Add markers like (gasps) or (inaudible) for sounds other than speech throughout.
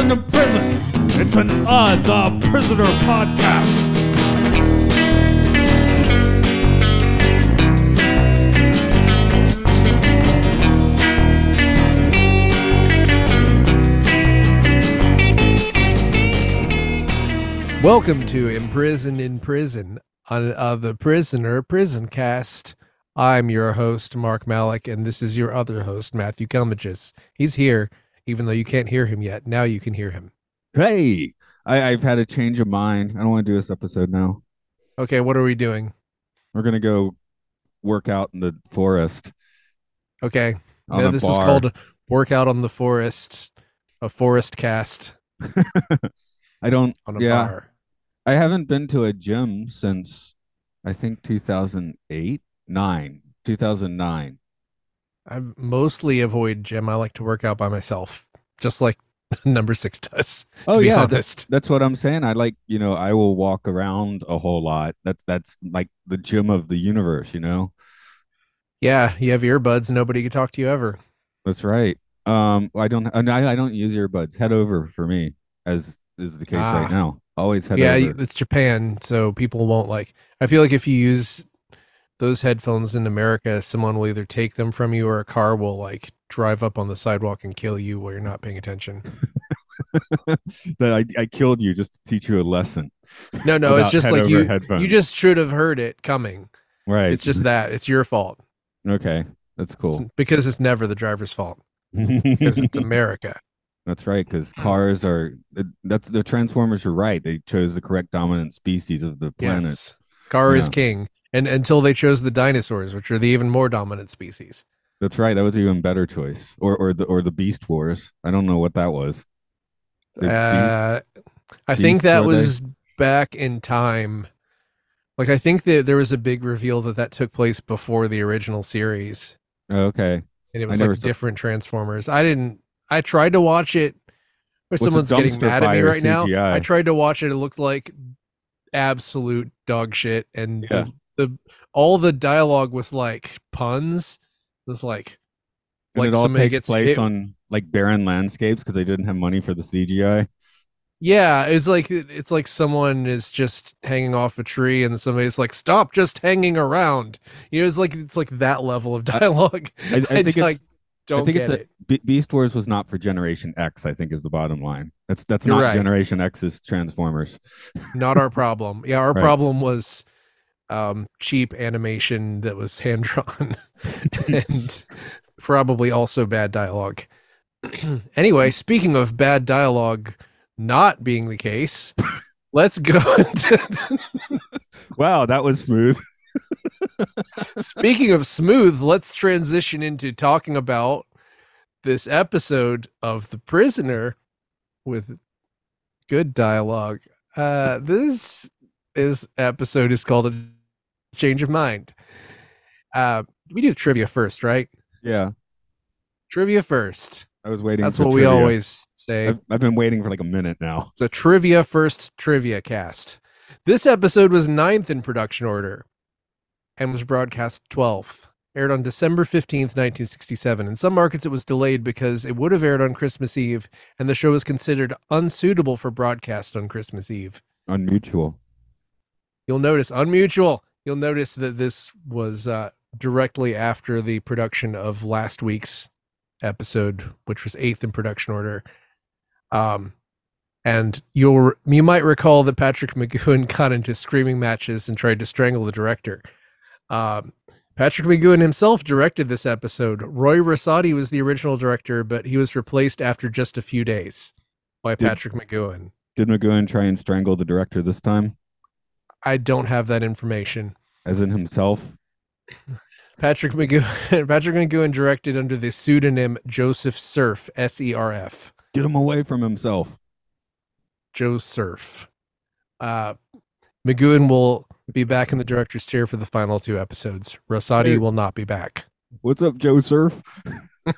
In Prison. It's an Uh the Prisoner podcast. Welcome to Imprisoned in Prison on uh, the Prisoner Prison Cast. I'm your host, Mark Malik, and this is your other host, Matthew Kelmages. He's here, even though you can't hear him yet. Now you can hear him. Hey, I, I've had a change of mind. I don't want to do this episode now. Okay, what are we doing? We're gonna go work out in the forest. Okay, On now this bar. is called Workout on the Forest, a forest cast (laughs) I don't. on a yeah, bar. I haven't been to a gym since I think 2008, nine, 2009. I mostly avoid gym. I like to work out by myself, just like (laughs) number six does. Oh yeah, that's, that's what I'm saying. I like, you know, I will walk around a whole lot. That's that's like the gym of the universe, you know. Yeah, you have earbuds. Nobody can talk to you ever. That's right. Um, I don't. I, I don't use earbuds. Head over for me, as is the case Ah. right now. Always head yeah, over. Yeah, it's Japan, so people won't like. I feel like if you use those headphones in America, someone will either take them from you or a car will like drive up on the sidewalk and kill you while you're not paying attention. (laughs) that I, I killed you just to teach you a lesson. No, no, it's just like you. headphones. You just should have heard it coming. right. It's just that it's your fault okay. That's cool. because it's never the driver's fault because it's (laughs) America. that's right. Because cars are. That's the Transformers are right. They chose the correct dominant species of the planet. Yes, car is king, and until they chose the dinosaurs, which are the even more dominant species. That's right. That was an even better choice. Or or the or the Beast Wars. I don't know what that was. Beast- Uh, I think that were they? was back in time. Like I think that there was a big reveal that that took place before the original series, Oh, okay. and it was never like saw- different Transformers. I didn't. I tried to watch it. Or What's someone's getting mad at me right now. CGI? I tried to watch it. It looked like absolute dog shit, and Yeah. the, the all the dialogue was like puns. It was like And like it all takes gets place on like barren landscapes because they didn't have money for the CGI. Yeah, it's like it's like someone is just hanging off a tree and somebody's like, "Stop just hanging around." You know, it's like it's like that level of dialogue. I, I (laughs) think it's. like don't I think get it's a it. Beast Wars was not for Generation X. I think is the bottom line. That's that's You're not right. Generation X's Transformers. Not our problem. Yeah, our (laughs) Right. problem was um cheap animation that was hand drawn (laughs) and probably also bad dialogue. (clears throat) anyway, speaking of bad dialogue not being the case, (laughs) let's go (laughs) into Wow, that was smooth. Speaking of smooth, let's transition into talking about this episode of The Prisoner with good dialogue. Uh, this is episode is called a change of mind. Uh, we do trivia first, right? Yeah, Trivia first. I was waiting. That's what we always say. I've, I've been waiting for like a minute now. It's a trivia first trivia cast. This episode was ninth in production order and was broadcast 12th. Aired on December 15th, 1967. In some markets, it was delayed because it would have aired on Christmas Eve, and the show was considered unsuitable for broadcast on Christmas Eve. Unmutual. You'll notice, unmutual, you'll notice that this was uh, directly after the production of last week's episode, which was eighth in production order. Um, and you'll you might recall that Patrick McGoohan (laughs) got into screaming matches and tried to strangle the director. Um, Patrick McGoohan himself directed this episode. Roy Rossotti was the original director, but he was replaced after just a few days by Did- Patrick McGoohan. Did McGoohan try and strangle the director this time, I don't have that information. as in himself? Patrick McGoohan (laughs) Patrick McGoohan directed under the pseudonym Joseph Serf, S E R F. Get him away from himself. Joe Serf. Uh, McGoohan will be back in the director's chair for the final two episodes. Rossotti Hey. will not be back. What's up, Joe Serf? (laughs)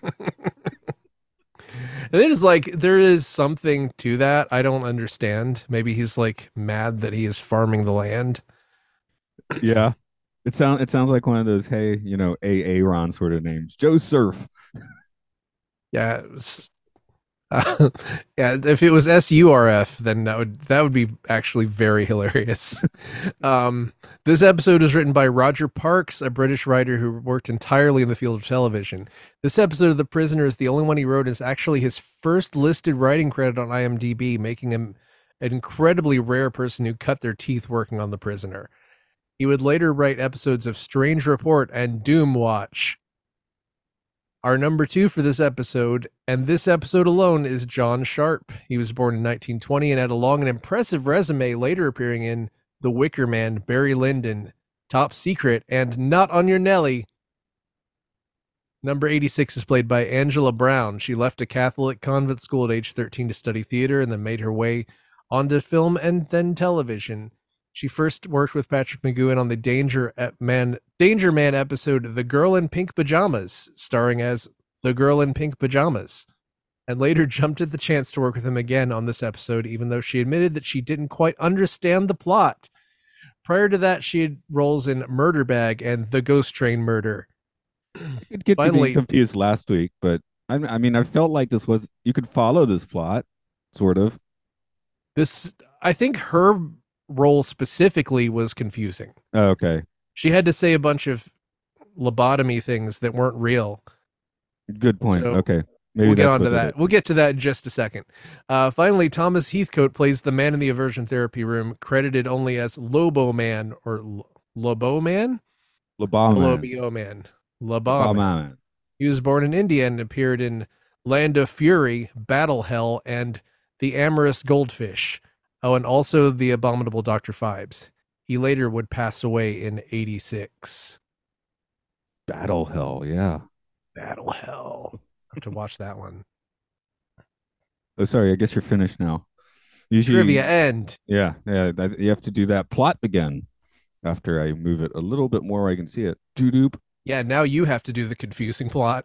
And it is like there is something to that. I don't understand. Maybe he's like mad that he is farming the land. yeah. It sounds it sounds like one of those hey, you know, A Aaron sort of names. Joe Serf. Yeah. was- Uh, (laughs) yeah, if it was SURF, then that would that would be actually very hilarious. (laughs) um, this episode was written by Roger Parkes, a British writer who worked entirely in the field of television. This episode of The Prisoner is the only one he wrote. Is actually his first listed writing credit on IMDb, making him an incredibly rare person who cut their teeth working on The Prisoner. He would later write episodes of Strange Report and Doom Watch. Our number two for this episode, and this episode alone, is John Sharp. He was born in 1920 and had a long and impressive resume, later appearing in The Wicker Man, Barry Lyndon, Top Secret, and Not on Your Nelly. Number 86 is played by Angela Browne. She left a Catholic convent school at age 13 to study theater and then made her way onto film and then television. She first worked with Patrick McGoohan on the Danger Man Danger Man episode The Girl in Pink Pajamas, starring as the girl in pink pajamas, and later jumped at the chance to work with him again on this episode, even though she admitted that she didn't quite understand the plot. Prior to that, she had roles in Murder Bag and The Ghost Train Murder. I (clears throat) could get Finally- Finally, confused last week, but I, I mean, I felt like this was you could follow this plot, sort of. This, I think, her role specifically was confusing. Oh, okay, She had to say a bunch of lobotomy things that weren't real. good point. So, okay, maybe we'll get on to that. We'll get to that in just a second. Uh, finally, Thomas Heathcote plays the man in the aversion therapy room, credited only as Lobo Man or L- Lobo Man. Lobio Man, Lobo Man. Labama. He was born in India and appeared in Land of Fury, Battle Hell, and The Amorous Goldfish. Oh, and also The Abominable Dr. Phibes. He later would pass away in 86. Battle Hell. Yeah. Battle Hell. I have to watch that one. Oh, sorry. I guess you're finished now. Usually, Trivia end. Yeah, yeah. You have to do that plot again after I move it a little bit more. where I can see it. Doo doop. Yeah, now you have to do the confusing plot.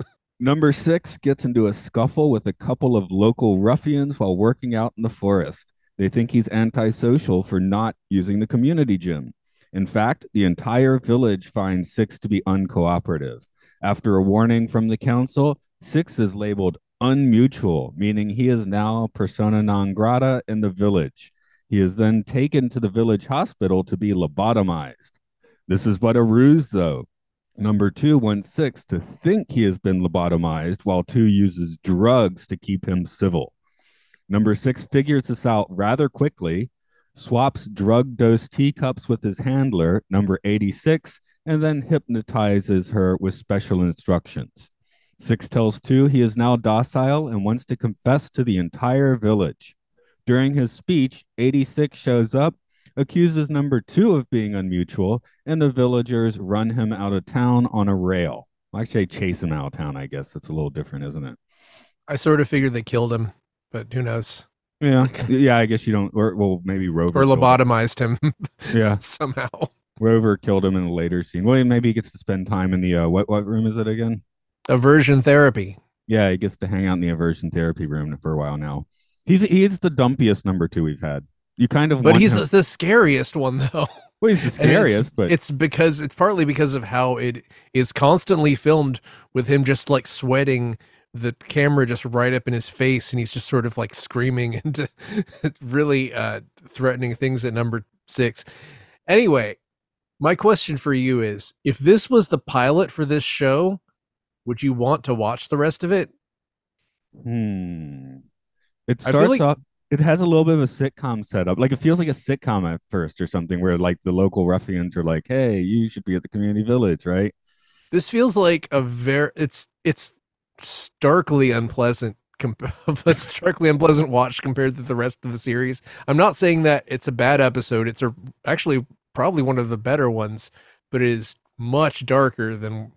(laughs) Number six gets into a scuffle with a couple of local ruffians while working out in the forest. They think he's antisocial for not using the community gym. In fact, the entire village finds Six to be uncooperative. After a warning from the council, Six is labeled unmutual, meaning he is now persona non grata in the village. He is then taken to the village hospital to be lobotomized. This is but a ruse, though. Number two wants Six to think he has been lobotomized, while two uses drugs to keep him civil. Number six figures this out rather quickly, swaps drug dose teacups with his handler, number 86, and then hypnotizes her with special instructions. Six tells two he is now docile and wants to confess to the entire village. During his speech, 86 shows up, accuses number two of being unmutual, and the villagers run him out of town on a rail. Actually, chase him out of town, I guess. That's a little different, isn't it? I sort of figured they killed him, but who knows? Yeah. (laughs) Yeah, I guess you don't, or well, maybe Rover. Or killed him. lobotomized him (laughs) Yeah. somehow. Rover killed him in a later scene. Well, maybe he gets to spend time in the, uh, what, what room is it again? Aversion therapy. Yeah, he gets to hang out in the aversion therapy room for a while now. He's he's the dumpiest number two we've had. You kind of But he's him- the scariest one, though. well, he's the (laughs) And it's- scariest, but it's because it's partly because of how it is constantly filmed with him just like sweating the camera just right up in his face and he's just sort of like screaming (laughs) and really uh threatening things at number six anyway my question for you is if this was the pilot for this show would you want to watch the rest of it Hmm. It starts like- off. It has a little bit of a sitcom setup. Like it feels like a sitcom at first or something, where like the local ruffians are like, "Hey, you should be at the community village, right?" this feels like a very it's it's starkly unpleasant (laughs) a starkly unpleasant watch compared to the rest of the series. I'm not saying that it's a bad episode. It's a actually probably one of the better ones but it is much darker than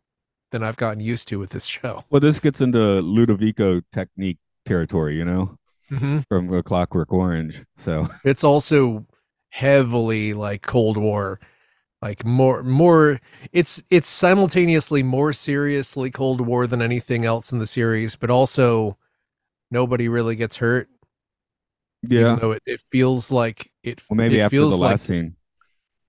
than i've gotten used to with this show. (laughs) Well, this gets into Ludovico technique territory, you know, hmm from A Clockwork Orange. So. It's also heavily like cold war like more more it's it's simultaneously more seriously cold war than anything else in the series but also nobody really gets hurt yeah. even though it, it feels like it Well, maybe it after feels the like last scene.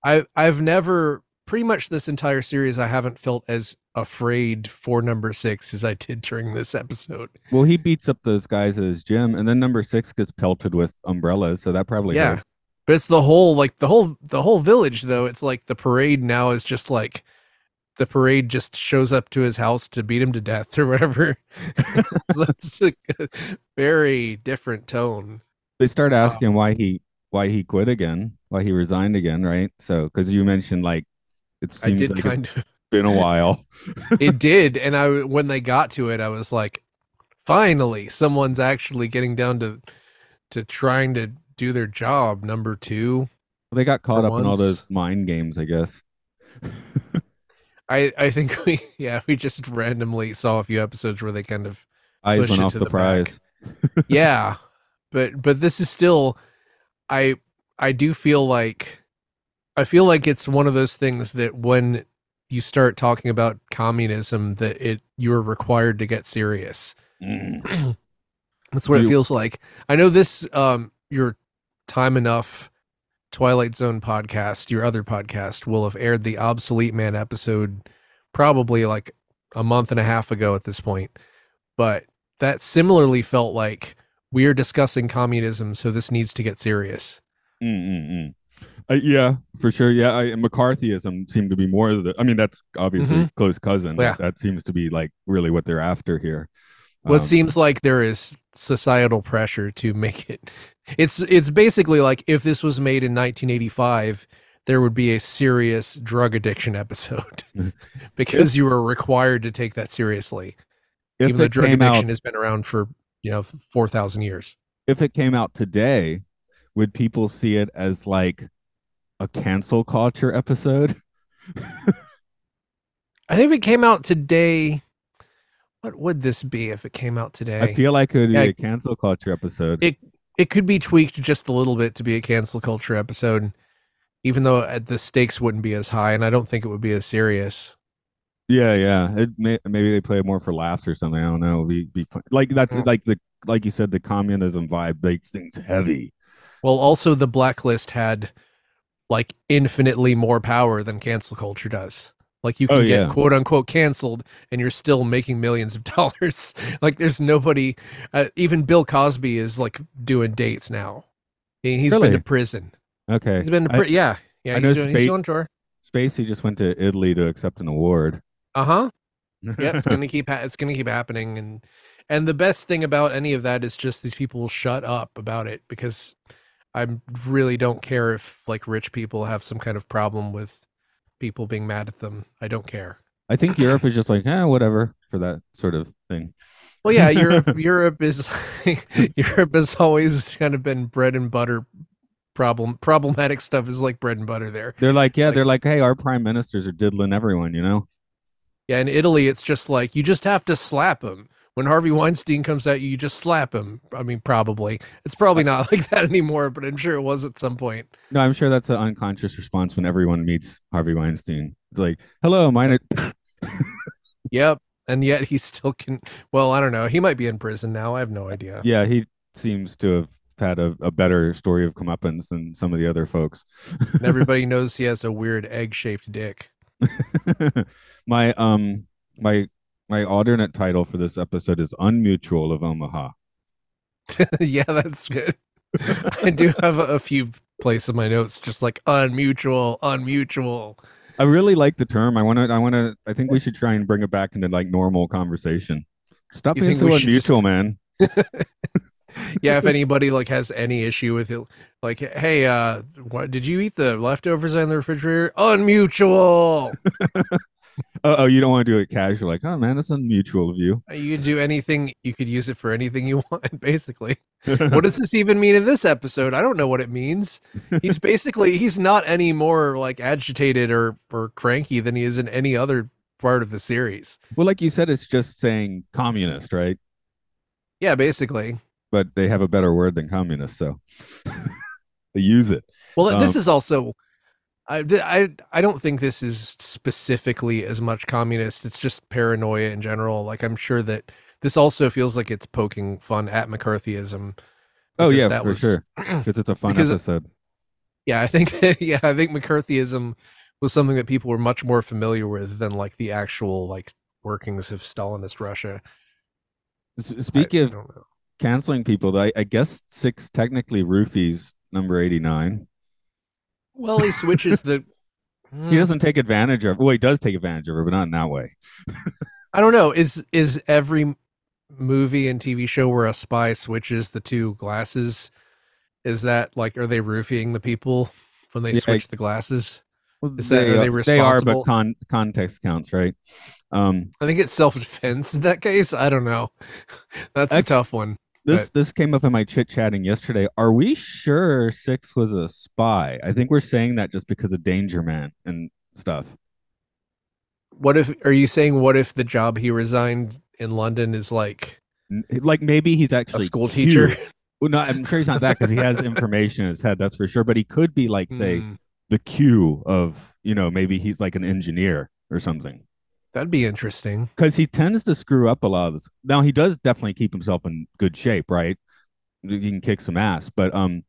I I've never pretty much this entire series, I haven't felt as afraid for number six as I did during this episode. Well, he beats up those guys at his gym, and then number six gets pelted with umbrellas, so that probably yeah, hurt. But it's the whole like the whole the whole village though. It's like the parade now is just like the parade just shows up to his house to beat him to death or whatever. (laughs) so it's a very different tone. They start asking why he why he quit again, why he resigned again, right? So because you mentioned like it seems like kind it's of been a while. (laughs) it did and i (laughs) when they got to it i was like finally someone's actually getting down to to trying to do their job number two they got caught up in all those mind games, I guess. i i think we (laughs) yeah we just randomly saw a few episodes where they kind of Eyes went off the, the prize. (laughs) yeah but but this is still i i do feel like i feel like it's one of those things that when you start talking about communism that it you're required to get serious Mm. (clears throat) That's what Do it feels like. I know this um your time enough Twilight Zone podcast, your other podcast will have aired the obsolete man episode probably like a month and a half ago at this point. But that similarly felt like we are discussing communism, so this needs to get serious. Mm-mm-mm. Uh, yeah, for sure. Yeah, I, McCarthyism seemed to be more of the. I mean, that's obviously close cousin. Mm-hmm. Yeah. That, that seems to be like really what they're after here. What Um, seems like there is societal pressure to make it. It's it's basically like if this was made in 1985, there would be a serious drug addiction episode (laughs) (laughs) because you were required to take that seriously. if Even though drug addiction out, has been around for you know 4,000 years. if it came out today, would people see it as like a cancel culture episode? (laughs) I think if it came out today, what would this be if it came out today? I feel like it would be Yeah. a cancel culture episode. It- it could be tweaked just a little bit to be a cancel culture episode, even though uh, the stakes wouldn't be as high, and I don't think it would be as serious. yeah, yeah. It may, maybe they play it more for laughs or something. I don't know. Be be fun. like that's Mm. like the like you said, the communism vibe makes things heavy. Well, also the blacklist had like infinitely more power than cancel culture does. Like you can Oh, get yeah. quote unquote canceled and you're still making millions of (laughs) dollars. like there's nobody uh, even Bill Cosby is like doing dates now. He, he's been to prison. Okay. He's been to I- yeah. Yeah, I he's know doing, he's Spa- on tour. Spacey just went to Italy to accept an award. Uh-huh. (laughs) Yeah, it's going to keep ha- it's to keep happening and and the best thing about any of that is just these people will shut up about it because I really don't care if like rich people have some kind of problem with people being mad at them. I don't care. I think (clears throat) Europe is just like, eh, whatever for that sort of thing. Well, yeah, Europe (laughs) Europe is (laughs) Europe has always kind of been bread and butter problem problematic stuff is like bread and butter there. They're like, yeah, Like- they're like, hey, our prime ministers are diddling everyone, you know? Yeah, in Italy it's just like you just have to slap him. When Harvey Weinstein comes at you, you just slap him. I mean, probably. It's probably not (laughs) like that anymore, but I'm sure it was at some point. No, I'm sure that's an unconscious response when everyone meets Harvey Weinstein. It's like, hello, mine. (laughs) Yep. And yet he still can well, I don't know. He might be in prison now. I have no idea. yeah, he seems to have had a, a better story of comeuppance than some of the other folks. And everybody (laughs) knows he has a weird egg-shaped dick. my um my my alternate title for this episode is Unmutual of Omaha. (laughs) yeah, that's good. (laughs) I do have a, few places in my notes just like unmutual, unmutual. I really like the term. I want to. I want to. I think we should try and bring it back into like normal conversation. Stop You being so should just- unmutual, man. (laughs) yeah, if anybody like has any issue with it, like, hey, uh, what did you eat the leftovers in the refrigerator? Unmutual. Uh oh, you don't want to do it casual, like, oh man, that's unmutual of you. you can do anything. You could use it for anything you (laughs) want, basically. (laughs) What does this even mean in this episode? I don't know what it means. He's (laughs) basically he's not any more like agitated or or cranky than he is in any other part of the series. well, like you said, it's just saying communist, right? Yeah, basically. But they have a better word than communist, so they use it. Well, this Um, is also. I, I I don't think this is specifically as much communist. It's just paranoia in general. Like I'm sure that this also feels like it's poking fun at McCarthyism. Oh yeah, that for was- sure, (clears throat) because it's a fun because- episode. Yeah, I think (laughs) yeah, I think McCarthyism was something that people were much more familiar with than like the actual like workings of Stalinist Russia. Speaking I of don't canceling people, I, I guess six technically roofies number 89. Well, he switches the. (laughs) He Hmm. doesn't take advantage of well, he does take advantage of her, but not in that way. (laughs) I don't know. Is is every movie and TV show where a spy switches the two glasses? Is that like are they roofing the people when they Yeah, switch the glasses? Is they, that- are they they are, but con- context counts, right? Um, I think it's self defense in that case. I don't know. (laughs) That's a tough one. This this came up in my chit chatting yesterday. Are we sure Six was a spy? I think we're saying that just because of Danger Man and stuff. What if are you saying what if the job he resigned in London is like Like maybe he's actually a school Q. teacher? (laughs) Well, no, I'm sure he's not that because he has information in his head. That's for sure. But he could be like, say, Hmm, the Q of you know maybe he's like an engineer or something. That'd be interesting. because he tends to screw up a lot of this. Now he does definitely keep himself in good shape, right? He can kick some ass, but um,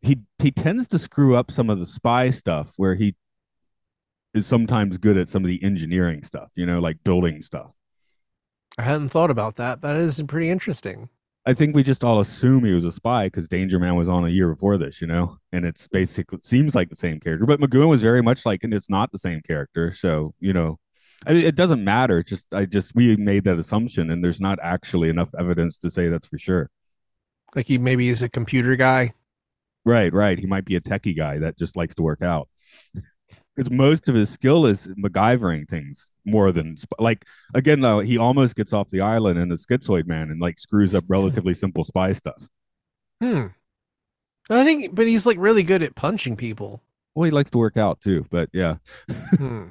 he he tends to screw up some of the spy stuff where he is sometimes good at some of the engineering stuff, you know, like building stuff. I hadn't thought about that. That is pretty interesting. I think we just all assume he was a spy because Danger Man was on a year before this, you know, and it's basically seems like the same character, but McGoohan was very much like, and it's not the same character. So you know, I mean, it doesn't matter. It's just I just we made that assumption, and there's not actually enough evidence to say that's for sure. Like he maybe is a computer guy. Right, right. He might be a techie guy that just likes to work out. (laughs) Because most of his skill is MacGyvering things more than like again though he almost gets off the island in the Schizoid Man and like screws up relatively (laughs) simple spy stuff. Hmm. I think, but he's like really good at punching people. Well, he likes to work out too, but yeah. (laughs) Hmm.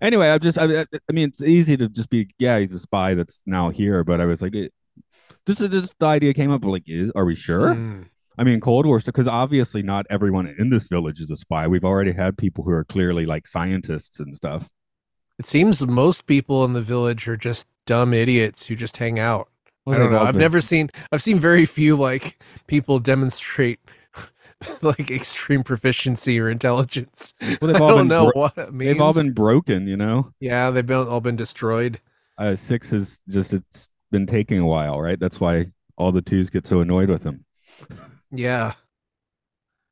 Anyway, I'm just I, I I mean it's easy to just be yeah he's a spy that's now here, but I was like it, this is just the idea came up like is are we sure? Hmm. I mean, Cold War stuff, because obviously not everyone in this village is a spy. We've already had people who are clearly like scientists and stuff. It seems most people in the village are just dumb idiots who just hang out. I don't they've know. I've been- never seen. I've seen very few like people demonstrate (laughs) like extreme proficiency or intelligence. Well, they've I all don't been know bro- what it means. They've all been broken, you know. Yeah, they've been all been destroyed. Uh, six is just it's been taking a while, right? That's why all the twos get so annoyed with him. Yeah.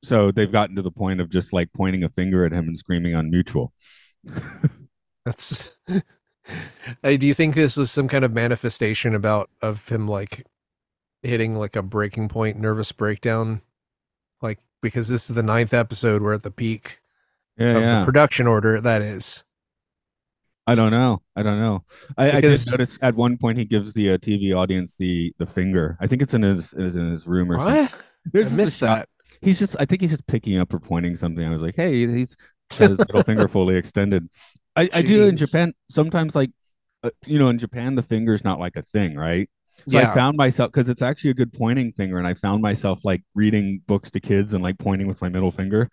So they've gotten to the point of just like pointing a finger at him and screaming on mutual. That's. (laughs) Hey, do you think this was some kind of manifestation about of him like hitting like a breaking point, nervous breakdown? Like because this is the ninth episode, we're at the peak Yeah, of yeah. the production order. That is. I don't know. I don't know. I, I did notice at one point he gives the uh, TV audience the the finger. I think it's in his is in his room or something. There's I missed that. He's just. I think he's just picking up or pointing something. I was like, hey, he's (laughs) got his middle finger fully extended. I, I do in Japan sometimes like, uh, you know, in Japan the finger's not like a thing, right? So Yeah. I found myself because it's actually a good pointing finger, and I found myself like reading books to kids and like pointing with my middle finger.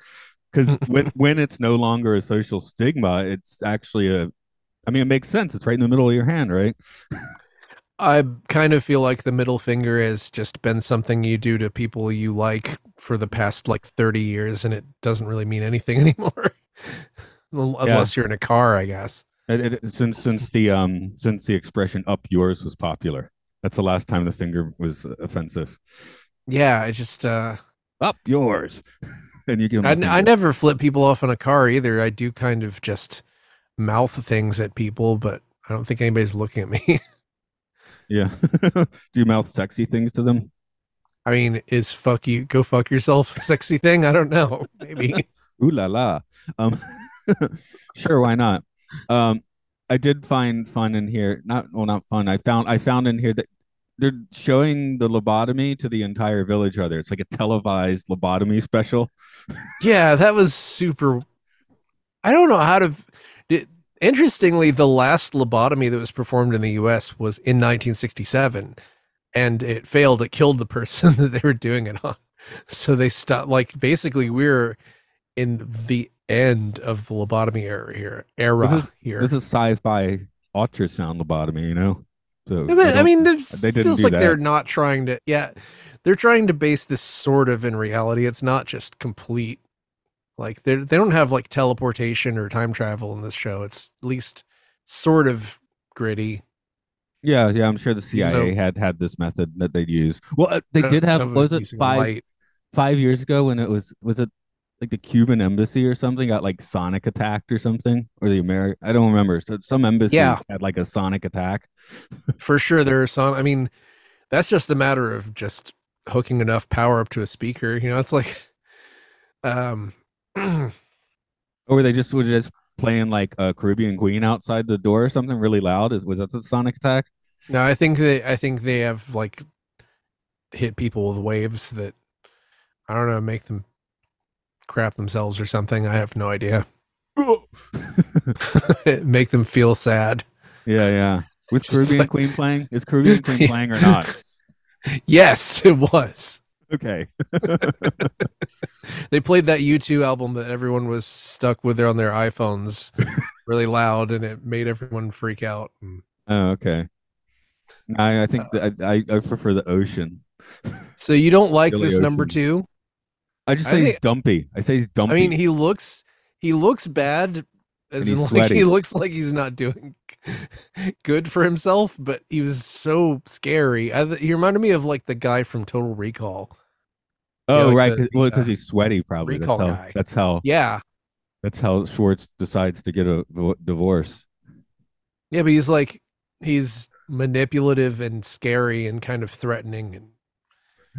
Because (laughs) when when it's no longer a social stigma, it's actually a. I mean, it makes sense. It's right in the middle of your hand, right? I kind of feel like the middle finger has just been something you do to people you like for the past like 30 years, and it doesn't really mean anything (laughs) anymore. Unless you're in a car, I guess. It, it, since since the um since the expression "up yours" was popular, that's the last time the finger was offensive. Yeah, I just, uh, Up yours, (laughs) and you give. I, I never flip people off in a car either. I do kind of just mouth things at people, but I don't think anybody's looking at me. (laughs) Yeah. (laughs) Do you mouth sexy things to them? I mean, is fuck you, go fuck yourself a sexy thing? I don't know. Maybe. Ooh la la. Um, sure, why not? Um, I did find fun in here. Not well, not fun. I found I found in here that they're showing the lobotomy to the entire village. Other, it's like a televised lobotomy special. (laughs) Yeah, that was super. I don't know how to. Did, interestingly, the last lobotomy that was performed in the U.S. was in 1967, and it failed. It killed the person (laughs) that they were doing it on. So they stopped. Like basically, we're in the end of the lobotomy era here. Era This is- here. This is sci-fi ultrasound lobotomy, you know. So Yeah, mean, I mean they didn't feels like that. they're not trying to. Yeah, they're trying to base this sort of in reality. It's not just complete Like they they don't have like teleportation or time travel in this show. It's at least sort of gritty. Yeah, yeah, I'm sure the CIA had had this method that they'd use. Well, uh, they uh, did have. was it five light. five years ago when it was was it like the Cuban embassy or something got like sonic attacked or something or the American I don't remember. So some embassy Yeah. had like a sonic attack. (laughs) For sure, there are some. I mean, that's just a matter of just hooking enough power up to a speaker. You know, it's like, um, (clears throat) Or were they just were just playing like a Caribbean Queen outside the door or something really loud? Is was that the sonic attack? no, I think they, I think they have like hit people with waves that I don't know make them crap themselves or something. I have no idea. (laughs) make them feel sad. Yeah, yeah. Was Just Caribbean like- Queen playing? Is Caribbean Queen (laughs) playing or not? Yes, it was. Okay. (laughs) They played that U2 album that everyone was stuck with on their iPhones really loud and it made everyone freak out. Mm. Oh, okay. I I think Uh, that I, I prefer the ocean. So you don't like Billy this number Ocean. 2? I just I say he's dumpy. I say he's dumpy. I mean, he looks he looks bad as in he's like he looks like he's not doing (laughs) good for himself, but he was so scary. I, he reminded me of like the guy from Total Recall. oh, like right. the- 'cause- well, because he's sweaty, probably. That's recall how. guy. That's how. Yeah. That's how Schwartz decides to get a divorce. Yeah, but he's like he's manipulative and scary and kind of threatening and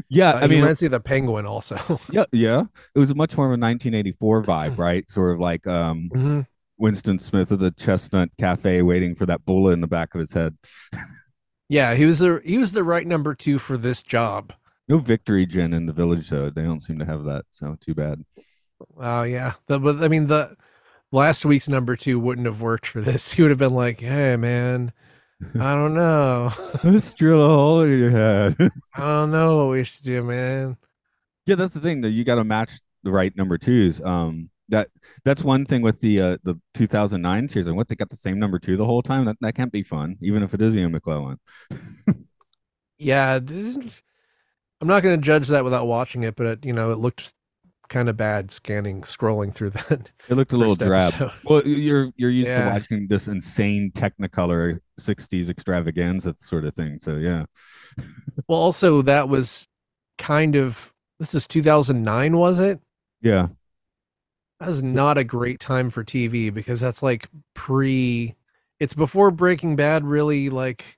Yeah, uh, I mean, reminds me of the penguin also. (laughs) yeah, yeah. It was much more of a 1984 (clears throat) vibe, right? Sort of like um, Mhm. Winston Smith of the Chestnut Cafe, waiting for that bullet in the back of his head. (laughs) Yeah, he was the he was the right number two for this job. No victory gin in the village, though. They don't seem to have that, so too bad. Oh yeah, the, but I mean the last week's number two wouldn't have worked for this. (laughs) He would have been like, "Hey man, I don't know, (laughs) Let's drill a hole in your head. (laughs) I don't know what we should do, man." Yeah, that's the thing that you got to match the right number twos. Um, that that's one thing with the uh the 2009 series. And what they got the same number two the whole time. That that can't be fun, even if it is Ian McKellen. (laughs) Yeah, I'm not going to judge that without watching it, but it, you know, it looked kind of bad scanning, scrolling through that. (laughs) It looked a little drab. episode. Well, you're you're used Yeah. to watching this insane Technicolor 60s extravaganza sort of thing. So yeah, (laughs) Well, also that was kind of this is 2009, was it? yeah, That was not a great time for TV because that's like pre. It's before Breaking Bad really like.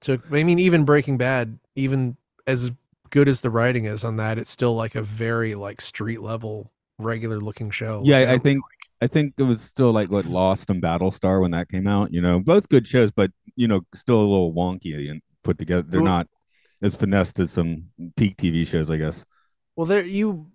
took. I mean, even Breaking Bad, even as good as the writing is on that, it's still like a very like street level, regular looking show. yeah. Like, I don't- think I think it was still like what Lost and Battlestar when that came out. You know, both good shows, but you know, still a little wonky and put together. They're Well- not as finessed as some peak TV shows, I guess. Well, there you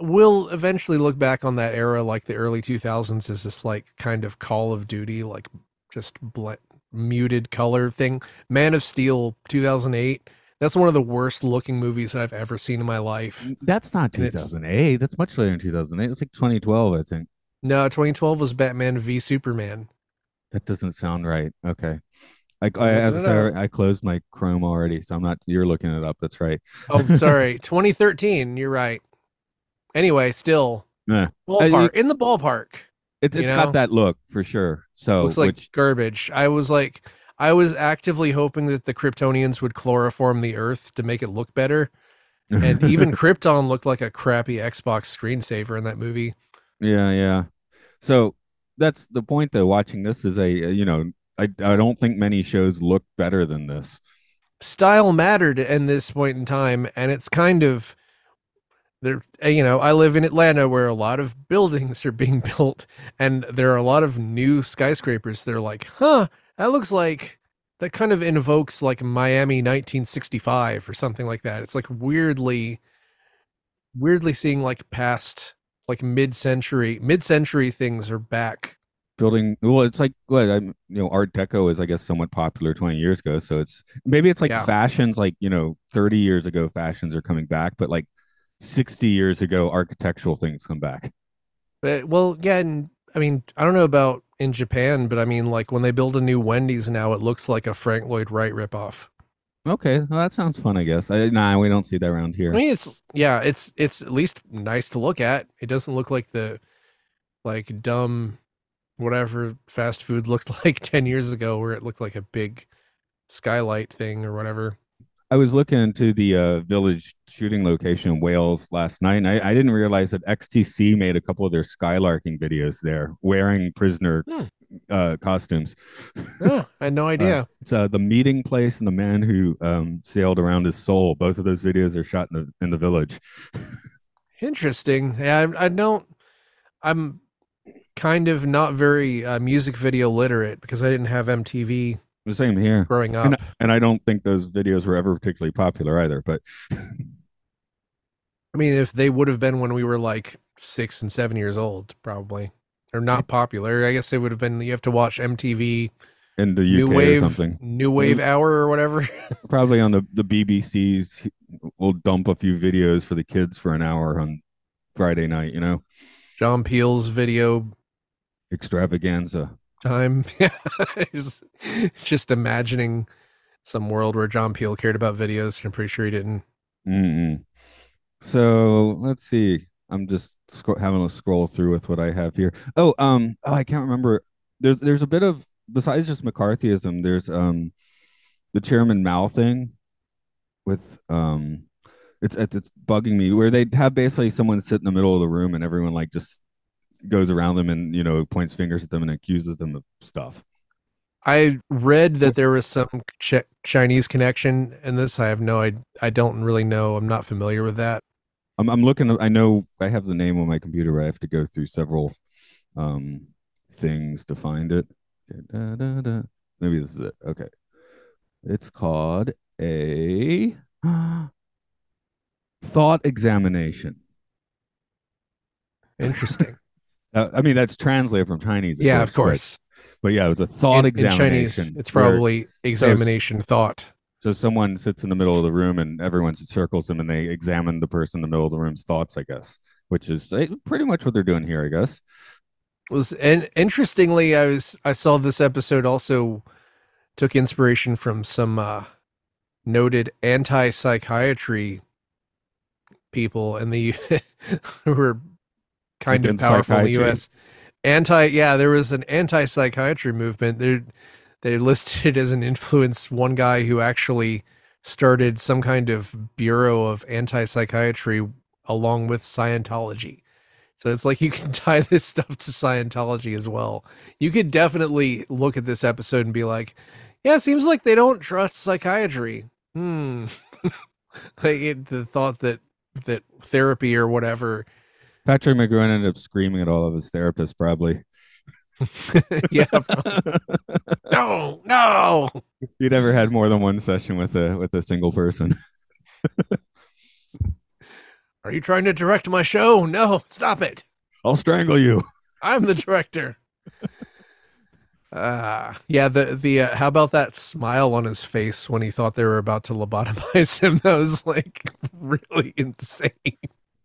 will eventually look back on that era, like the early 2000s, as this like kind of Call of Duty, like just bl- muted color thing. Man of Steel, 2008. That's one of the worst looking movies that I've ever seen in my life. That's not 2008. That's much later in 2008. It's like 2012, I think. No, 2012 was Batman v Superman. That doesn't sound right. Okay. I, I as I said. I closed my Chrome already, so I'm not. You're looking it up. That's right. Oh, (laughs) sorry, 2013. You're right. Anyway, still Yeah. Uh, ballpark in the ballpark. It's You it's know? got that look for sure. So looks like which garbage. I was like, I was actively hoping that the Kryptonians would chloroform the Earth to make it look better, and even (laughs) Krypton looked like a crappy Xbox screensaver in that movie. yeah, yeah. So that's the point though. Watching this is a uh, you know I I don't think many shows look better than this. Style mattered in this point in time, and it's kind of there. uh, You know, I live in Atlanta where a lot of buildings are being (laughs) built, and there are a lot of new skyscrapers. They're like, huh, that looks like that kind of invokes like Miami 1965 or something like that. It's like weirdly, weirdly seeing like past like mid-century, mid-century things are back. Building well, it's like what I'm you know Art Deco is I guess somewhat popular 20 years ago. So it's maybe it's like Yeah. fashions like you know 30 years ago fashions are coming back, but like 60 years ago architectural things come back. But well, yeah, and I mean, I don't know about in Japan, but I mean, like when they build a new Wendy's now, it looks like a Frank Lloyd Wright ripoff. Okay, well, that sounds fun. I guess. I, nah, we don't see that around here. I mean, it's yeah, it's it's at least nice to look at. It doesn't look like the like dumb whatever fast food looked (laughs) like 10 years ago where it looked like a big skylight thing or whatever. I was looking into the uh, village shooting location in Wales last night, and I, I, didn't realize that XTC made a couple of their skylarking videos there, wearing prisoner hmm. uh, costumes. Oh, I had no (laughs) uh, idea. Uh, it's uh, the meeting place and the man who um, sailed around his soul. Both of those videos are shot in the in the village. (laughs) Interesting. Yeah, I, I don't. I'm kind of not very uh, music video literate because I didn't have MTV. The same here. Growing up, and, and I don't think those videos were ever particularly popular either. But I mean, if they would have been when we were like six and seven years old, probably, they're not popular, I guess they would have been. You have to watch MTV in the UK New Wave, or something. New Wave Hour or whatever. (laughs) Probably on the the BBC's. We'll dump a few videos for the kids for an hour on Friday night. You know, John Peel's video extravaganza time. (laughs) just, just imagining some world where John Peel cared about videos. I'm pretty sure he didn't. Mm-mm. So let's see. I'm just sc- having a scroll through with what I have here. Oh, um, oh, I can't remember. There's there's a bit of besides just McCarthyism. There's um, the Chairman Mao thing with um, it's it's, it's bugging me where they have basically someone sit in the middle of the room and everyone like just goes around them and you know points fingers at them and accuses them of stuff. I read that there was some ch- Chinese connection in this. I have no, I I don't really know. I'm not familiar with that. I'm I'm looking. I know I have the name on my computer. I have to go through several um things to find it. Da, da, da. Maybe this is it. Okay, it's called a (gasps) thought examination. Interesting. Uh, I mean, that's translated from Chinese. Of yeah, course, of course. But, but, yeah, it was a thought in, examination. In Chinese, it's probably where, examination so, thought. So someone sits in the middle of the room and everyone circles them and they examine the person in the middle of the room's thoughts, I guess, which is eh, pretty much what they're doing here, I guess. Was and interestingly, I was I saw this episode also took inspiration from some uh, noted anti-psychiatry people and the who (laughs) were kind of powerful in the U.S. Anti, yeah, there was an anti-psychiatry movement. They they listed as an influence one guy who actually started some kind of bureau of anti-psychiatry along with Scientology. So it's like you can (laughs) tie this stuff to Scientology as well. You could definitely look at this episode and be like, "Yeah, it seems like they don't trust psychiatry." Hmm. (laughs) like it, the thought that that therapy or whatever Patrick McGoohan ended up screaming at all of his therapists, probably. (laughs) yeah. no, no. You never had more than one session with a with a single person. Are you trying to direct my show? No, stop it. I'll strangle you. I'm the director. Uh, (laughs) yeah, the the uh, how about that smile on his face when he thought they were about to lobotomize him? (laughs) That was like really insane.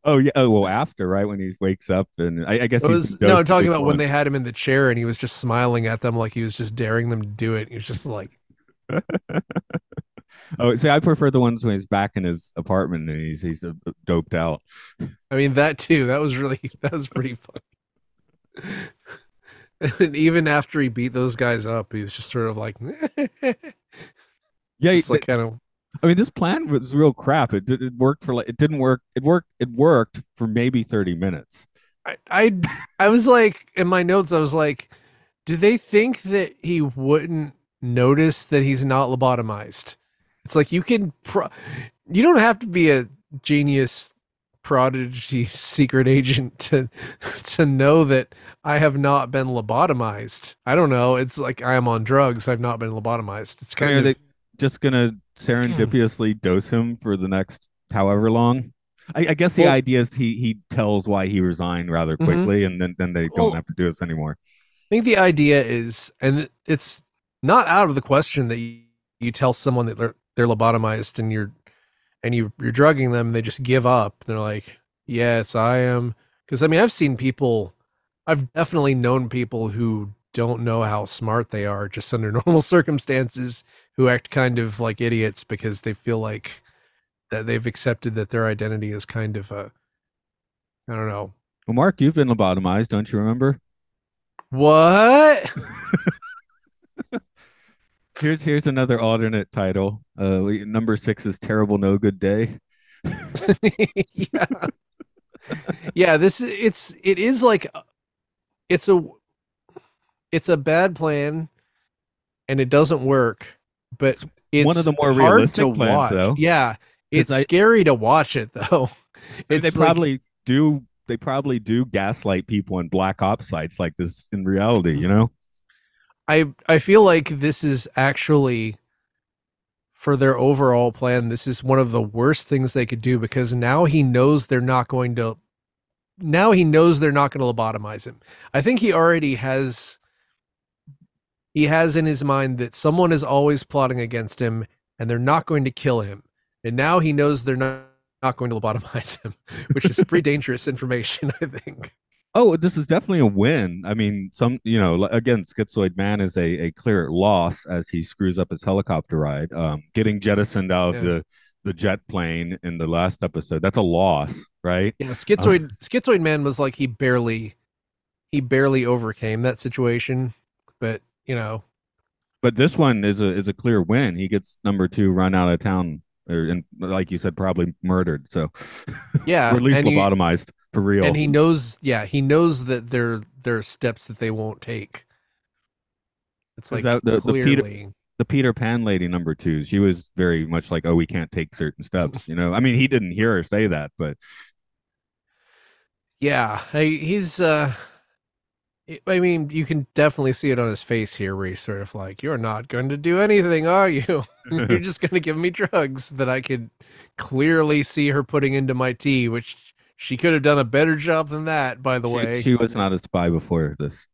Oh yeah. Oh well, after right when he wakes up, and I, I guess it was no. I'm talking about when they had him in the chair and he was just smiling at them like he was just daring them to do it. He was just like, (laughs) oh, see, I prefer the ones when he's back in his apartment and he's he's uh, doped out. I mean that too. That was really (laughs) that was pretty funny. (laughs) and even after he beat those guys up, he was just sort of like, yeah, just like kind of I mean, this plan was real crap. It it worked for like it didn't work. It worked. It worked for maybe thirty minutes. I I, I was like in my notes. I was like, do they think that he wouldn't notice that he's not lobotomized? It's like you can. Pro- you don't have to be a genius prodigy (laughs) secret agent to to know that I have not been lobotomized. I don't know. It's like I am on drugs. I've not been lobotomized. It's kind I mean, of just gonna serendipitously dose him for the next however long. I, I guess the well, idea is he he tells why he resigned rather mm-hmm. quickly, mm-hmm. and then then they don't well, have to do this anymore. I think the idea is, and it's not out of the question that you, you tell someone that they're they're lobotomized and you're and you you're drugging them, they just give up. They're like, "Yes, I am." Because I mean, I've seen people, I've definitely known people who don't know how smart they are just under (laughs) normal circumstances who act kind of like idiots because they feel like that they've accepted that their identity is kind of a I don't know. Well, Mark, you've been lobotomized, don't you remember? What? (laughs) (laughs) Here's here's another alternate title. Uh, number six is terrible, no good day. yeah. (laughs) yeah, this is it's it is like it's a it's a bad plan and it doesn't work, but it's one of the more hard realistic to plans, watch. though. Yeah. It's I- scary to watch it though. (laughs) They It's like- probably do. They probably do gaslight people in black ops sites like this in reality. You know. I I feel like this is actually for their overall plan this is one of the worst things they could do because now he knows they're not going to now he knows they're not going to lobotomize him. I think he already has he has in his mind that someone is always plotting against him and they're not going to kill him. And now he knows they're not not going to lobotomize him, (laughs) which is pretty dangerous information, I think. Oh, this is definitely a win. I mean, some you know, again, Schizoid Man is a, a clear loss as he screws up his helicopter ride. Um, getting jettisoned out Yeah. of the the jet plane in the last episode, that's a loss, right? Yeah, schizoid schizoid man was like he barely he barely overcame that situation, but you know, But this one is a is a clear win. He gets number two run out of town, or and like you said, probably murdered. So, (laughs) yeah, or at least lobotomized for real. and he knows, yeah, he knows that there there are steps that they won't take. It's like that the- the Peter- clearly, the Peter Pan lady number two, she was very much like, "Oh, we can't take certain steps." You know, I mean, he didn't hear her say that, but (laughs) yeah, he's. uh I- mean, you can definitely see it on his face here, where he's sort of like, "You're not going to do anything, are you? (laughs) You're (laughs) just going to give me drugs that I could clearly see her putting into my tea, which she could have done a better job than that, by the she, way. she was not a spy before this.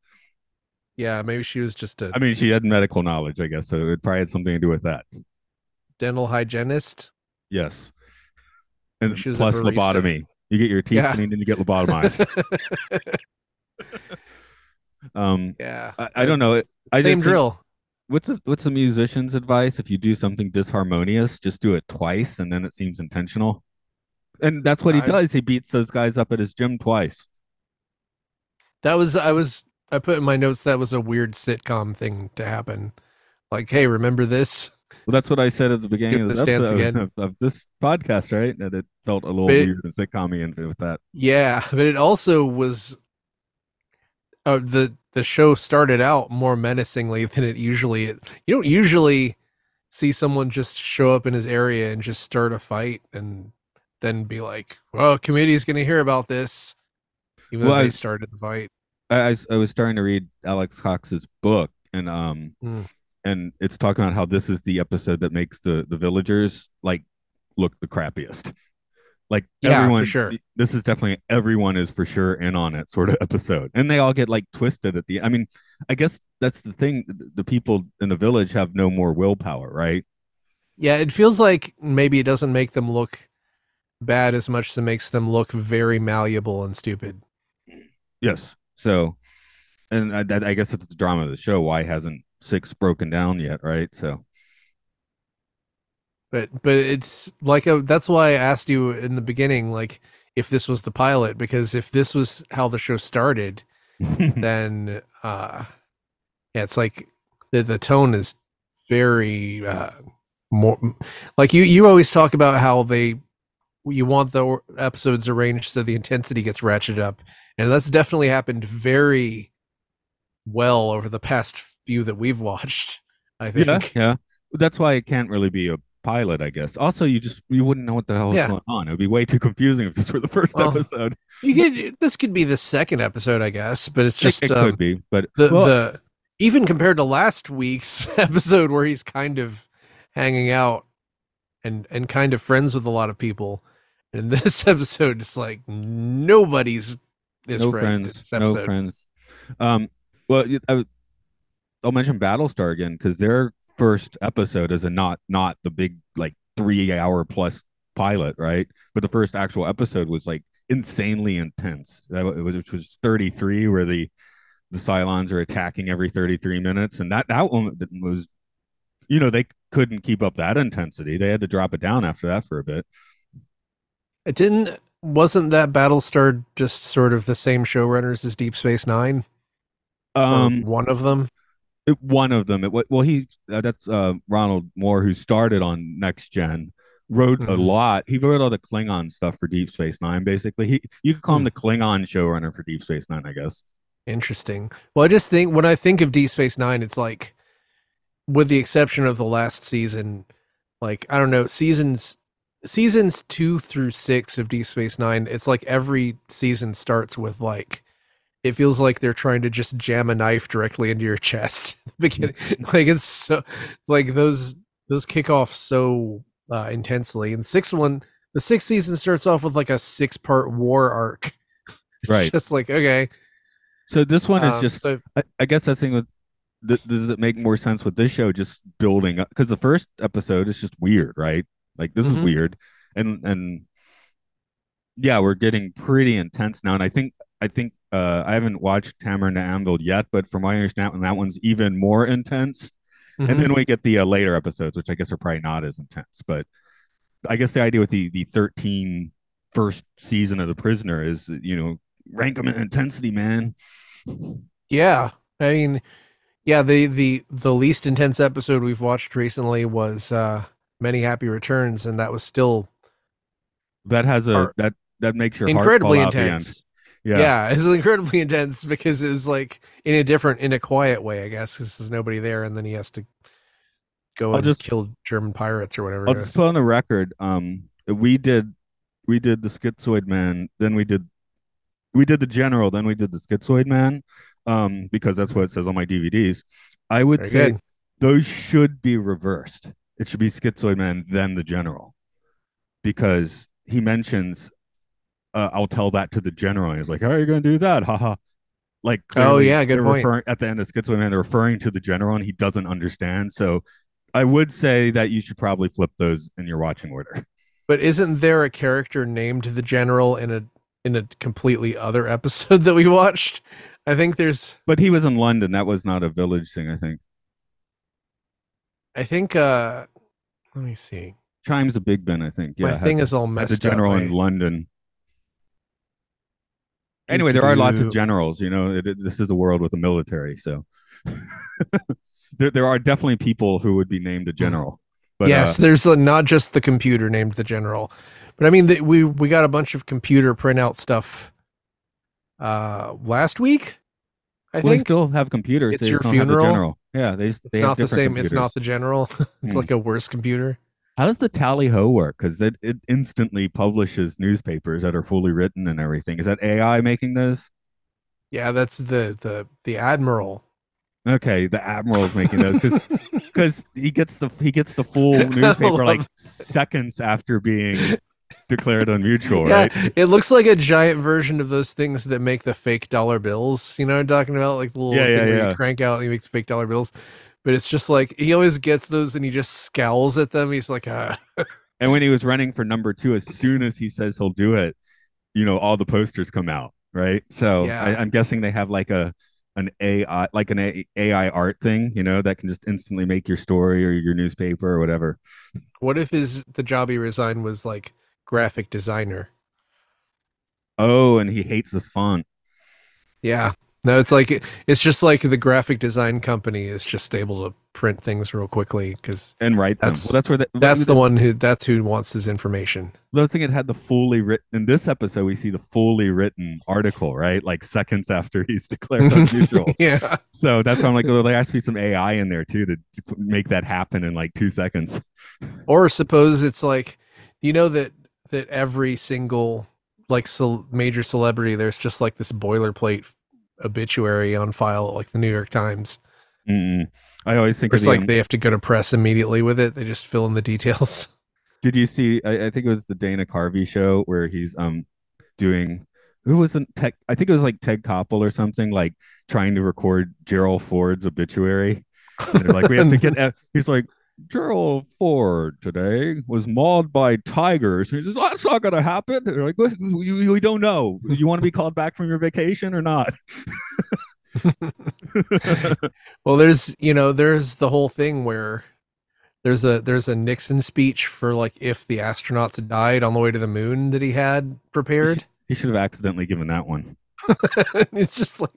yeah, maybe she was just a I mean, she had medical knowledge, I guess, so it probably had something to do with that. dental hygienist. Yes, and She was plus lobotomy. You get your teeth Yeah. cleaned and you get lobotomized. (laughs) um, yeah, I, I don't know. I same think- drill. What's a, what's a musician's advice? If you do something disharmonious, just do it twice, and then it seems intentional. And that's what he I- does. He beats those guys up at his gym twice. That was I was I put in my notes that was a weird sitcom thing to happen. Like, hey, remember this? Well, that's what I said at the beginning of this episode of, (laughs) of this podcast, right? That it felt a little But weird and sitcom and with that. Yeah, but it also was uh, the the show started out more menacingly than it usually you don't usually see someone just show up in his area and just start a fight and then be like, "Well, committee's going to hear about this." Even Well, though I- started the fight. I I was starting to read Alex Cox's book, and um, Mm. and it's talking about how this is the episode that makes the the villagers like look the crappiest. Like Yeah, everyone, sure. this is definitely everyone is for sure in on it sort of (laughs) episode, and they all get like twisted at the. I mean, I guess that's the thing. The, people in the village have no more willpower, right? Yeah, it feels like maybe it doesn't make them look bad as much as it makes them look very malleable and stupid. Yes. So, and uh, I, I guess that's the drama of the show. Why hasn't six broken down yet? Right. So. But but it's like a, that's why I asked you in the beginning, like if this was the pilot, because if this was how the show started, (laughs) then uh, yeah, it's like the the tone is very uh more like you you always talk about how they you want the episodes arranged so the intensity gets ratcheted up, and that's definitely happened very well over the past few that we've (laughs) watched. I think. Yeah, yeah. That's why it can't really be a pilot, I guess. Also, you just you wouldn't know what the hell is Yeah. going on. It would be way too confusing if this were the first Well, episode. You could this could be the second episode, I guess, but it's just it, um, could be, but the well, the even compared to last week's (laughs) episode where he's kind of hanging out and and kind of friends with a lot of people. In (laughs) this episode, it's like nobody's his no friend. friends, no friends. Um, well, I, will mention Battlestar again because their first episode as a not not the big like three hour plus pilot, right? But the first actual episode was like insanely intense. That it was which was thirty three, where the the Cylons are attacking every 33 minutes, and that that one was, you know, they couldn't keep up that intensity. They had to drop it down after that for a bit. It didn't. Wasn't that Battlestar just sort of the same showrunners as Deep Space Nine? Um, one of them. It, one of them. It, well, he uh, that's uh, Ronald Moore who started on Next Gen. Wrote mm-hmm. a lot. He wrote all the Klingon stuff for Deep Space Nine. Basically, he you could call mm-hmm. him the Klingon showrunner for Deep Space Nine, I guess. Interesting. Well, I just think when I think of Deep Space Nine, it's like, with the exception of the last season, like I don't know, seasons seasons two through six of Deep Space Nine, it's like every season starts with like it feels like they're trying to just jam a knife directly into your chest. (laughs) Beginning, like it's so like those those kick off so uh, intensely. And sixth one, the sixth season starts off with like a six part war arc. (laughs) right. just like okay. So this one is um, just. So, I, I, guess that thing with. Th- does it make more sense with this show just building up? Because the first episode is just weird, right? Like this mm-hmm. is weird, and and yeah, we're getting pretty intense now. And I think I think uh, I haven't watched Hammer and the Anvil yet, but from my understanding, that one's even more intense. Mm-hmm. And then we get the uh, later episodes, which I guess are probably not as intense. But I guess the idea with the the 13 first season of The Prisoner is, you know, rank them in intensity, man. Yeah, I mean, yeah the the the least intense episode we've watched recently was uh Many Happy Returns, and that was still that has a that that makes your incredibly intense. Yeah. yeah, (laughs) it's incredibly intense because it's like in a different, in a quiet way, I guess, because there's nobody there, and then he has to go I'll and just, kill German pirates or whatever. I'll just put on the record. Um, we did we did the Schizoid Man, then we did we did the General, then we did the Schizoid Man, um, because that's what it says on my DVDs. I would Very say good. those should be reversed. It should be Schizoid Man, then the General, because he mentions uh, I'll tell that to the general. And he's like, How are you going to do that? Haha. Like, oh, yeah, good point. Referring, at the end of Schizoid Man, they're referring to the general and he doesn't understand. So I would say that you should probably flip those in your watching order. But isn't there a character named the general in a in a completely other (laughs) episode that we watched? I think there's But he was in London. That was not a village thing, I think. I think uh let me see. Chimes of Big Ben, I think. Yeah. My thing is all messed the general up. in London. Anyway, there are lots of generals. You know, it, it, this is a world with a military, so (laughs) there there are definitely people who would be named a hmm. general. But, yes, uh, there's a, not just the computer named the general, but I mean the, we we got a bunch of computer printout stuff uh last week. I well, think they still have computers. It's your funeral. Yeah, they. It's they not the same. Computers. It's not the general. (laughs) it's mm. like a worse computer. How does the tally ho work? Because it, it instantly publishes newspapers that are fully written and everything. Is that AI making those? Yeah, that's the the the admiral. Okay, the admiral is making those because because (laughs) he gets the he gets the full (laughs) newspaper like seconds after being declared unmutual, yeah, right? It looks like a giant version of those things that make the fake dollar bills. You know what I'm talking about? Like the little yeah, yeah, yeah. crank out, he makes fake dollar bills but it's just like he always gets those and he just scowls at them. He's like, ah. (laughs) and when he was running for number two, as soon as he says he'll do it, you know, all the posters come out, right? So yeah. I, am guessing they have like a an AI, like an a- AI art thing, you know, that can just instantly make your story or your newspaper or whatever. What if his the job he resigned was like graphic designer? Oh, and he hates this font. Yeah. No, it's like it's just like the graphic design company is just able to print things real quickly because and write them. That's, well, that's where the, that's the one who that's who wants his information. I was thinking it had the fully written. In this episode, we see the fully written article, right? Like seconds after (laughs) he's declared unusual. (laughs) yeah. So that's why I'm like, oh, there has to be some AI in there too to make that happen in like two seconds. (laughs) Or suppose it's like, you know that that every single like ce- major celebrity, there's just like this boilerplate obituary on file like the New York Times. Mm-mm. I always think it's the, like they have to go to press immediately with it. They just fill in the details. (laughs) Did you see? I, I, think it was the Dana Carvey show where he's um doing who wasn't tech? I think it was like Ted Koppel or something like trying to record Gerald Ford's obituary. like we have to get. (laughs) He's like, Gerald Ford today was mauled by tigers. And he says, oh, That's not going to happen. They're like, we, we, we don't know. You want to be called back from your vacation or not? (laughs) Well, there's you know there's the whole thing where there's a there's a Nixon speech for like if the astronauts died on the way to the moon that he had prepared. (laughs) he should have accidentally given that one. (laughs) it's just like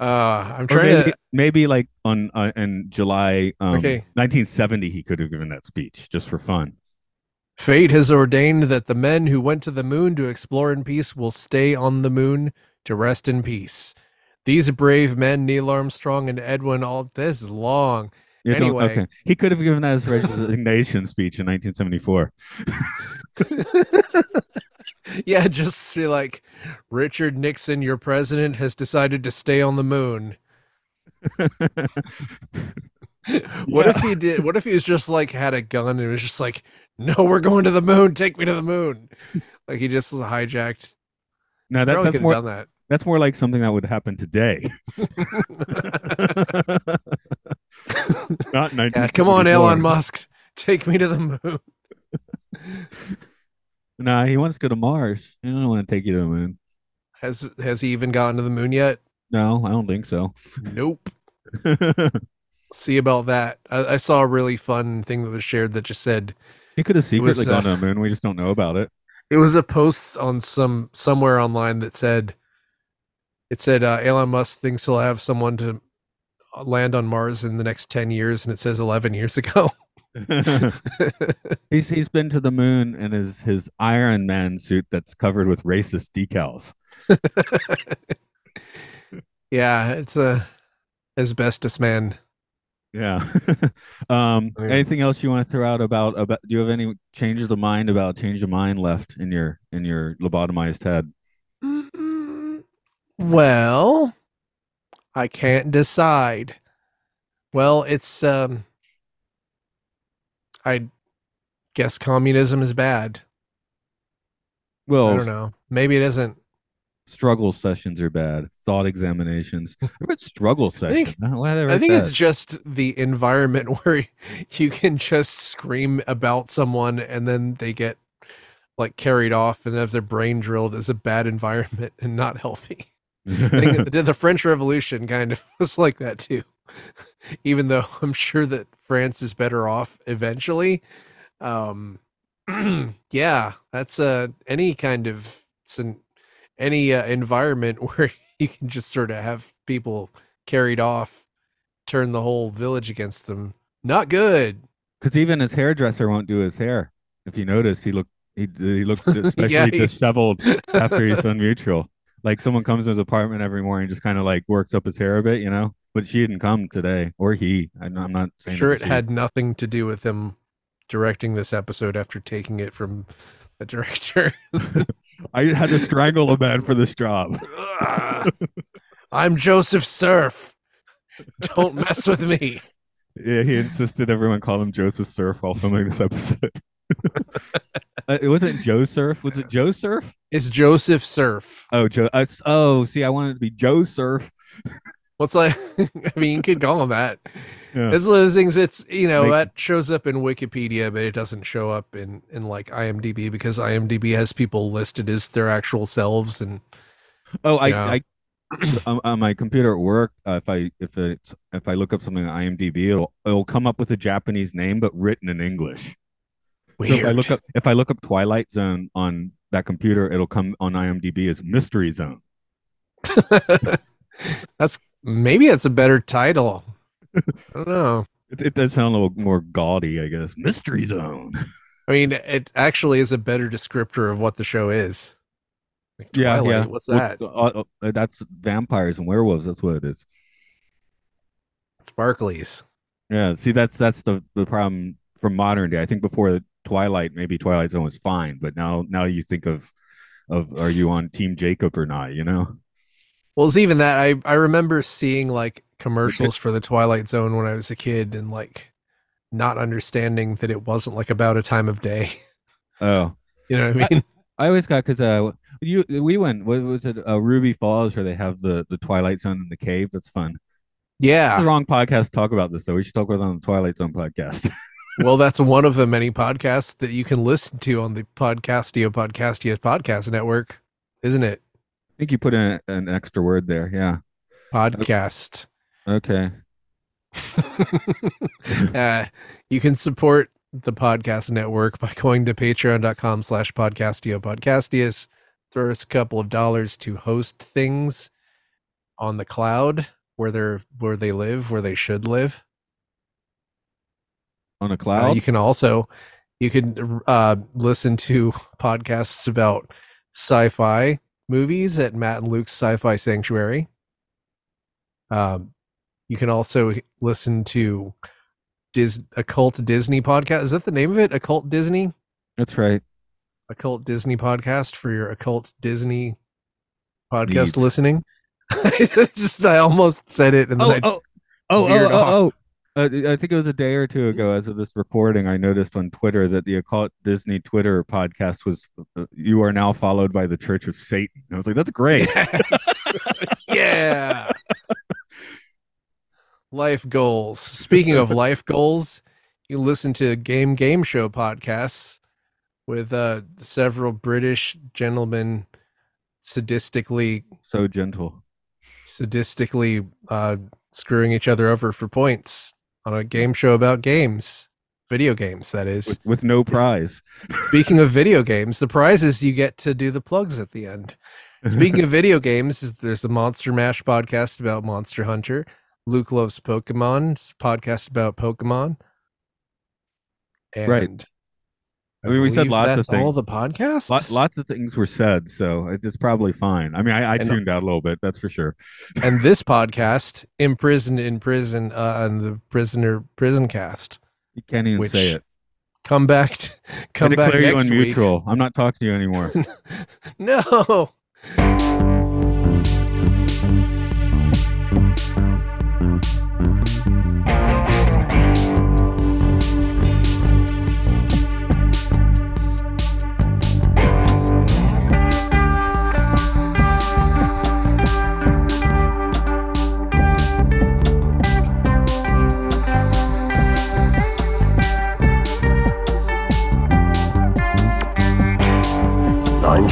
uh I'm trying maybe, to maybe like on uh, in July um, Okay. 1970, he could have given that speech just for fun. Fate has ordained that the men who went to the moon to explore in peace will stay on the moon to rest in peace. These brave men, Neil Armstrong and Edwin All this is long. You Anyway. okay. He could have given that as resignation speech in 1974. (laughs) (laughs) yeah, just be like Richard Nixon, your president, has decided to stay on the moon. (laughs) What if he did? What if he was just like had a gun and was just like, "No, we're going to the moon. Take me to the moon." Like he just hijacked. No, that, that's more done that's more like something that would happen today. (laughs) Not yeah, come on, Elon Musk, take me to the moon. (laughs) Nah, he wants to go to Mars. I don't want to take you to the moon. Has Has he even gotten to the moon yet? No, I don't think so. Nope. (laughs) See about that. I, I saw a really fun thing that was shared that just said he could have secretly was, uh, gone to the moon. We just don't know about it. it was a post on some somewhere online that said it said uh, Elon Musk thinks he'll have someone to land on Mars in the next 10 years and it says 11 years ago. (laughs) (laughs) he's he's been to the moon in his his Iron Man suit that's covered with racist decals. (laughs) yeah, it's a asbestos man. Yeah. (laughs) um. Yeah. Anything else you want to throw out about about? Do you have any changes of mind about change of mind left in your in your lobotomized head? Mm, Well, I can't decide. Well, it's um I guess communism is bad. Well, I don't know. Maybe it isn't. struggle sessions are bad. Thought examinations. (laughs) I read struggle think- session. I don't know why did I I think it's just the environment (laughs) where you can just scream about someone and then they get like carried off and have their brain drilled is a bad (laughs) environment and not healthy. Think the French Revolution kind of was like that too. Even though (laughs) I'm sure that France is better off eventually. Um, (clears throat) yeah, that's uh, any kind of any uh, environment (laughs) where you can just sort of have people carried off, turn the whole village against them. Not good. Because even his hairdresser won't do his hair. If you notice, he looked he he looked (laughs) especially Yeah, he- disheveled after he's done mutual. Like someone comes to his apartment every morning, just kind of like works up his hair a bit, you know. But she didn't come today, or he. I'm I'm not saying Sure, it she. had nothing to do with him directing this episode after taking it from the director. (laughs) I had to strangle a man for this job. (laughs) I'm Joseph Serf. Don't mess with me. (laughs) Yeah, he insisted everyone call him Joseph Serf while filming this episode. uh, it wasn't Joe Serf. Was it Joe Serf? It's Joseph Serf. Oh, Joe. Uh, oh, see, I wanted it to be Joe Serf. What's like? (laughs) I mean, you could call them that. Yeah. It's one of those things. It's you know Make- that shows up in Wikipedia, but it doesn't show up in in like IMDb because IMDb has people listed as their actual selves, and Oh, I. I (clears throat) on, on my computer at work, uh, if I if it's if I look up something on IMDb, it'll it'll come up with a Japanese name but written in English. So if I look up if I look up Twilight Zone on that computer, it'll come on IMDb as Mystery Zone. (laughs) that's maybe that's a better title. (laughs) I don't know. It, it does sound a little more gaudy, I guess. Mystery Zone. I mean, it actually is a better descriptor of what the show is. Like, Yeah, Twilight, yeah. What's What- that? uh, uh, that's vampires and werewolves. That's what it is. Sparklies. Yeah. See, that's that's the the problem from modern day. I think before Twilight, maybe Twilight Zone was fine, but now now you think of of are you on Team Jacob or not? You know. Well, it's even that. I I remember seeing like commercials for the Twilight Zone when I was a kid, and like not understanding that it wasn't like about a time of day. Oh, (laughs) You know what I mean? I always got because uh you we went what was it uh, Ruby Falls where they have the the Twilight Zone in the cave. That's fun. the yeah. wrong podcast to talk about this though. We should talk about it on the Twilight Zone podcast. (laughs) Well, that's one of the many podcasts that you can listen to on the Podcastio Podcastia podcast network, isn't it? I think you put in an extra word there. Yeah. Podcast. Okay. (laughs) uh, you can support the podcast network by going to patreon.com slash podcastio podcastius. Throw us a couple of dollars to host things on the cloud where they're where they live, where they should live. On a Uh, cloud. you can also you can uh, listen to podcasts about sci-fi movies at Matt and Luke's Sci-Fi Sanctuary. Um, you can also listen to Dis Occult Disney podcast. Is that the name of it? Occult Disney? That's right. Occult Disney podcast for your occult Disney podcast Needs. listening. (laughs) I just I almost said it and then Oh, I just, oh, oh, oh, oh, oh. Uh, I think it was a day or two ago, as of this recording, I noticed on Twitter that the occult Disney Twitter podcast was uh, "You are now followed by the Church of Satan." I was like, "That's great." (laughs) yeah. life goals. Speaking of life goals, you listen to Game Game Show podcasts with uh, several British gentlemen sadistically so gentle. sadistically uh, screwing each other over for points on a game show about games, video games. That is. with, with no prize. Speaking of (laughs) video games, the prize is you get to do the plugs at the end. Speaking of video games, there's the Monster Mash podcast about Monster Hunter. Luke loves Pokemon podcast about Pokemon. And Right. I mean, we said lots of that's All things. the podcasts. Lot, lots of things were said, so it's probably fine. I mean, I, I And- tuned out a little bit, that's for sure. (laughs) and this podcast, imprisoned in prison, uh, on the prisoner prison cast. You can't even Which say it. Come back, t- I come back declare you week. unmutual. I'm not talking to you anymore. (laughs) No.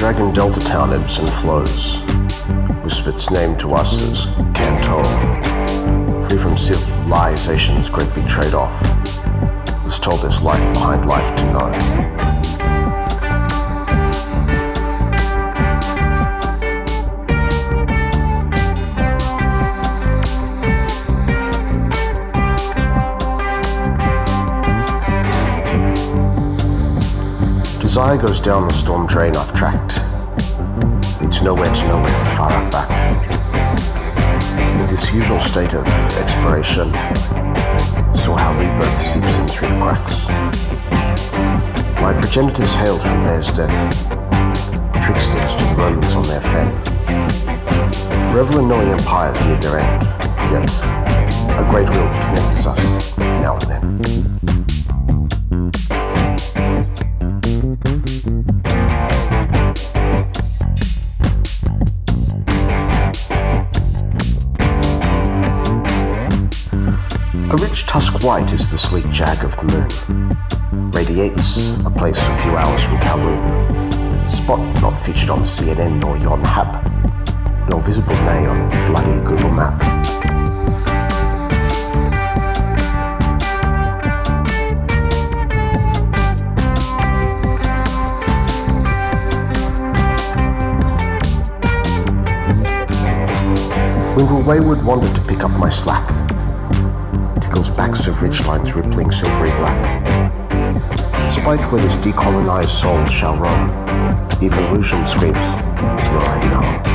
Dragon Delta Town ebbs and flows. Whispered its name to us as Cantor. Free from civilization's great big trade-off. Was told there's life behind life to know. Desire goes down the storm drain I've tracked. Leads nowhere to nowhere, far out back. In this usual state of exploration, saw how rebirth seeps in through the cracks. My progenitors hailed from Bear's Den, tricksters to the Romans on their fen. Revel in knowing empires meet their end, yet a great will connects us now and then. A rich tusk white is the sleek jag of the moon. Radiates a place a few hours from Kowloon. Spot not featured on CNN nor Yonhap, nor visible nay on bloody Google Map. Will wayward wander to pick up my slack. Backs of ridgelines rippling silvery black. Despite where this decolonized soul shall roam, evolution screams, you're already home.